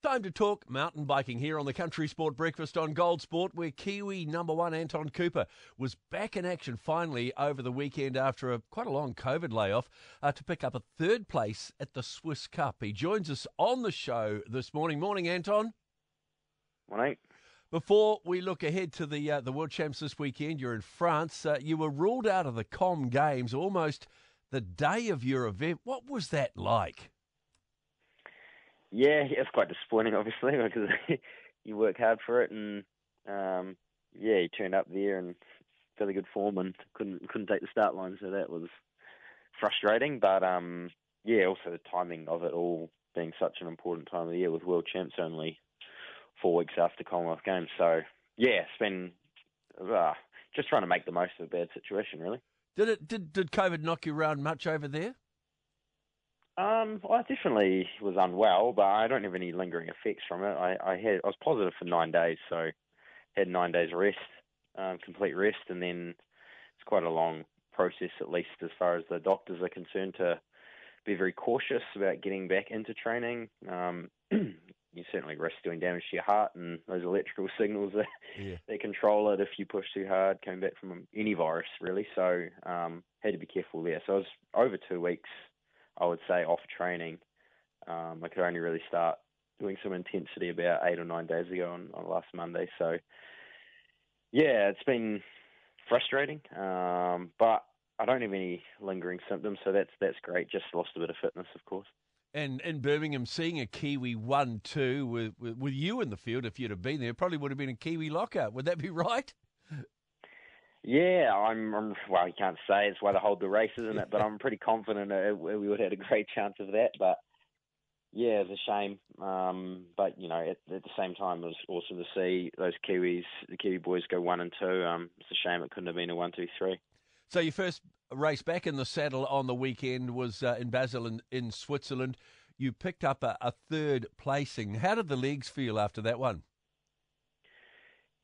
Time to talk mountain biking here on the Country Sport Breakfast on Gold Sport, where Kiwi number one Anton Cooper was back in action finally over the weekend after a quite a long COVID layoff uh, to pick up a third place at the Swiss Cup. He joins us on the show this morning. Morning, Anton. Morning. Before we look ahead to the uh, the World Champs this weekend, you're in France. Uh, you were ruled out of the Com Games almost the day of your event. What was that like? Yeah, it's quite disappointing, obviously, because you work hard for it, and um, yeah, he turned up there in fairly good form and couldn't couldn't take the start line, so that was frustrating. But um, yeah, also the timing of it all being such an important time of the year with World Champs only four weeks after Commonwealth Games. So yeah, it's been uh, just trying to make the most of a bad situation, really. Did it did did COVID knock you around much over there? Um, I definitely was unwell, but I don't have any lingering effects from it. I, I had I was positive for nine days, so had nine days rest, um, complete rest, and then it's quite a long process, at least as far as the doctors are concerned, to be very cautious about getting back into training. Um, you certainly risk doing damage to your heart and those electrical signals that yeah. they control it if you push too hard, coming back from any virus really. So um, had to be careful there. So I was over two weeks I would say off training. Um, I could only really start doing some intensity about eight or nine days ago on, on last Monday. So yeah, it's been frustrating, um, but I don't have any lingering symptoms, so that's that's great. Just lost a bit of fitness, of course. And in Birmingham, seeing a Kiwi one-two with, with, with you in the field, if you'd have been there, probably would have been a Kiwi lockout. Would that be right? Yeah, I'm, I'm. Well, you can't say it's why they hold the race, isn't it? But I'm pretty confident we would have had a great chance of that. But yeah, it's a shame. Um, but you know, at, at, the same time, it was awesome to see those Kiwis, the Kiwi boys, go one and two. Um, it's a shame it couldn't have been a one, two, three. So your first race back in the saddle on the weekend was uh, in Basel in, in Switzerland. You picked up a, a third placing. How did the legs feel after that one?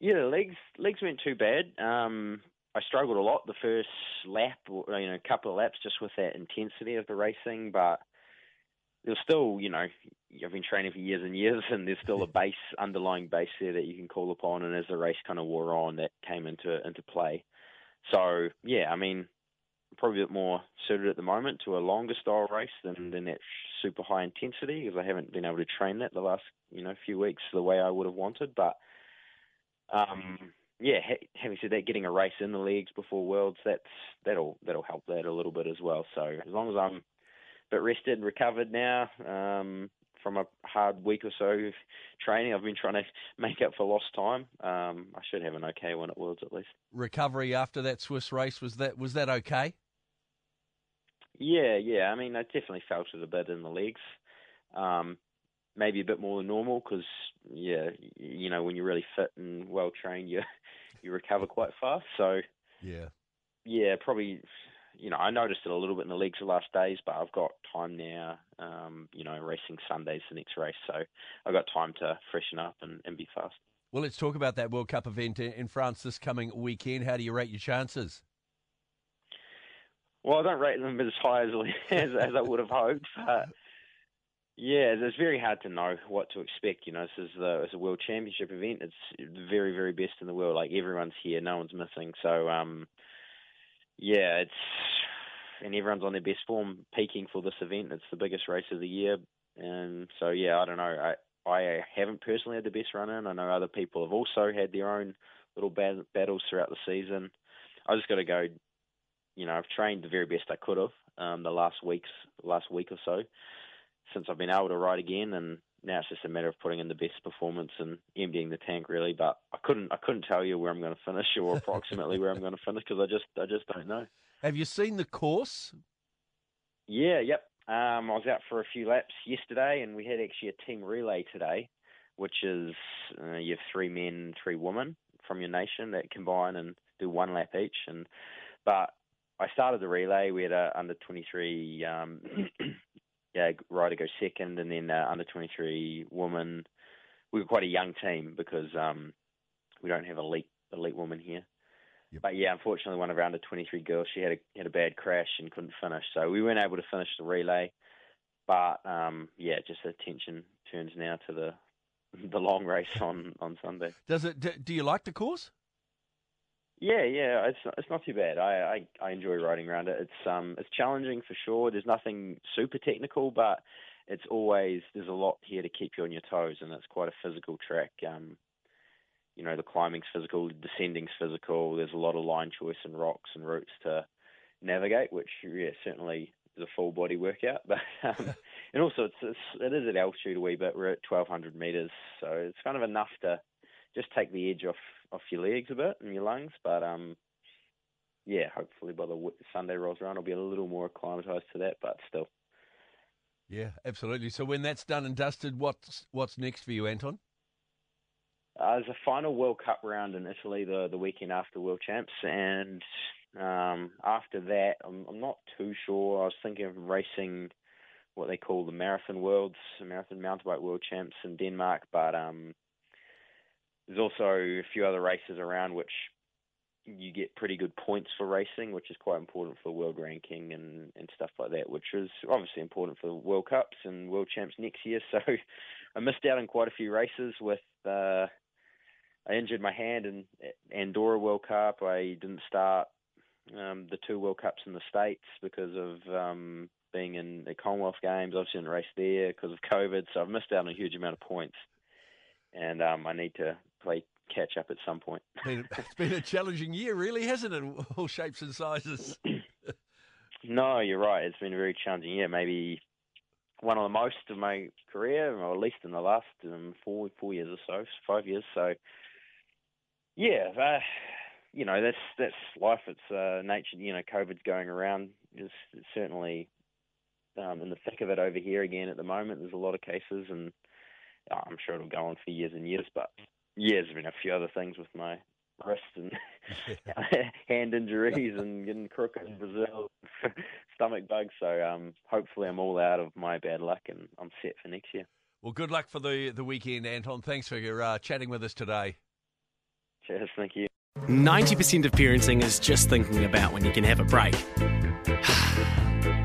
Yeah, the legs legs weren't too bad. Um, I struggled a lot the first lap, or, you know, a couple of laps just with that intensity of the racing, but there's still, you know, I've been training for years and years, and there's still a base, underlying base there that you can call upon. And as the race kind of wore on, that came into into play. So yeah, I mean, probably a bit more suited at the moment to a longer style race than than that super high intensity because I haven't been able to train that the last you know few weeks the way I would have wanted. But um, yeah, ha- having said that, getting a race in the leagues before Worlds, that's that'll that'll help that a little bit as well. So as long as I'm a bit rested and recovered now um, from a hard week or so of training, I've been trying to make up for lost time. Um, I should have an okay one at Worlds at least. Recovery after that Swiss race was that was that okay? Yeah, yeah. I mean, I definitely felt it a bit in the legs. Um, maybe a bit more than normal because yeah, you know when you're really fit and well trained, you you recover quite fast. So yeah, yeah, probably. You know, I noticed it a little bit in the legs the last days, but I've got time now. Um, you know, racing Sundays the next race, so I've got time to freshen up and, and be fast. Well, let's talk about that World Cup event in France this coming weekend. How do you rate your chances? Well, I don't rate them as high as as, as I would have hoped. But yeah, it's very hard to know what to expect. You know, this is the it's a world championship event. It's the very very best in the world. Like everyone's here, no one's missing. So um, yeah, it's and everyone's on their best form, peaking for this event. It's the biggest race of the year, and so yeah, I don't know. I I haven't personally had the best run in. I know other people have also had their own little bat- battles throughout the season. I just got to go. You know, I've trained the very best I could have um, the last weeks, last week or so since I've been able to ride again, and now it's just a matter of putting in the best performance and emptying the tank really. But I couldn't I couldn't tell you where I'm going to finish or approximately where I'm going to finish because I just I just don't know. Have you seen the course? Yeah, yep. Um, I was out for a few laps yesterday, and we had actually a team relay today, which is uh, you have three men, three women from your nation that combine and do one lap each. And but I started the relay. We had a under 23 um, yeah, Ryder go second, and then uh, under 23 woman. We were quite a young team because um, we don't have elite elite women here. Yep. But yeah, unfortunately, one of our under 23 girls she had a had a bad crash and couldn't finish, so we weren't able to finish the relay. But um, yeah, just a tension turns now to the the long race on on Sunday. Does it? Do, do you like the course? Yeah, yeah, it's it's not too bad. I, I I enjoy riding around it. It's um it's challenging for sure. There's nothing super technical, but it's always there's a lot here to keep you on your toes, and it's quite a physical track. Um, you know, the climbing's physical, the descending's physical. There's a lot of line choice and rocks and roots to navigate, which yeah, certainly is a full body workout. But um, and also it's, it's it is at altitude a wee bit. We're at 1200 meters, so it's kind of enough to just take the edge off off your legs a bit and your lungs. But um, yeah, hopefully by the Sunday rolls around, I'll be a little more acclimatized to that. But still. Yeah, absolutely. So when that's done and dusted, what's what's next for you, Anton? Uh, there's a final World Cup round in Italy the the weekend after World Champs, and um, after that, I'm, I'm not too sure. I was thinking of racing what they call the Marathon Worlds, Marathon Mountain Bike World Champs in Denmark, but um, there's also a few other races around which you get pretty good points for racing, which is quite important for world ranking and, and stuff like that, which is obviously important for World Cups and World Champs next year. So I missed out on quite a few races with. Uh, I injured my hand in Andorra World Cup. I didn't start um, the two World Cups in the States because of um, being in the Commonwealth Games. Obviously, didn't race there because of COVID, so I've missed out on a huge amount of points. And um, I need to play catch up at some point. it's been a challenging year, really, hasn't it? All shapes and sizes. no, you're right. It's been a very challenging year. Maybe one of the most of my career, or at least in the last um, four four years or so, five years. So, yeah, uh, you know that's that's life. It's uh, nature. You know, COVID's going around. It's, it's certainly um, in the thick of it over here again at the moment. There's a lot of cases, and oh, I'm sure it'll go on for years and years. But yeah, there's been a few other things with my wrist and hand injuries and getting crooked in Brazil, stomach bugs. So um, hopefully I'm all out of my bad luck and I'm set for next year. Well, good luck for the the weekend, Anton. Thanks for your uh, chatting with us today. Cheers, thank you. 90% of parenting is just thinking about when you can have a break.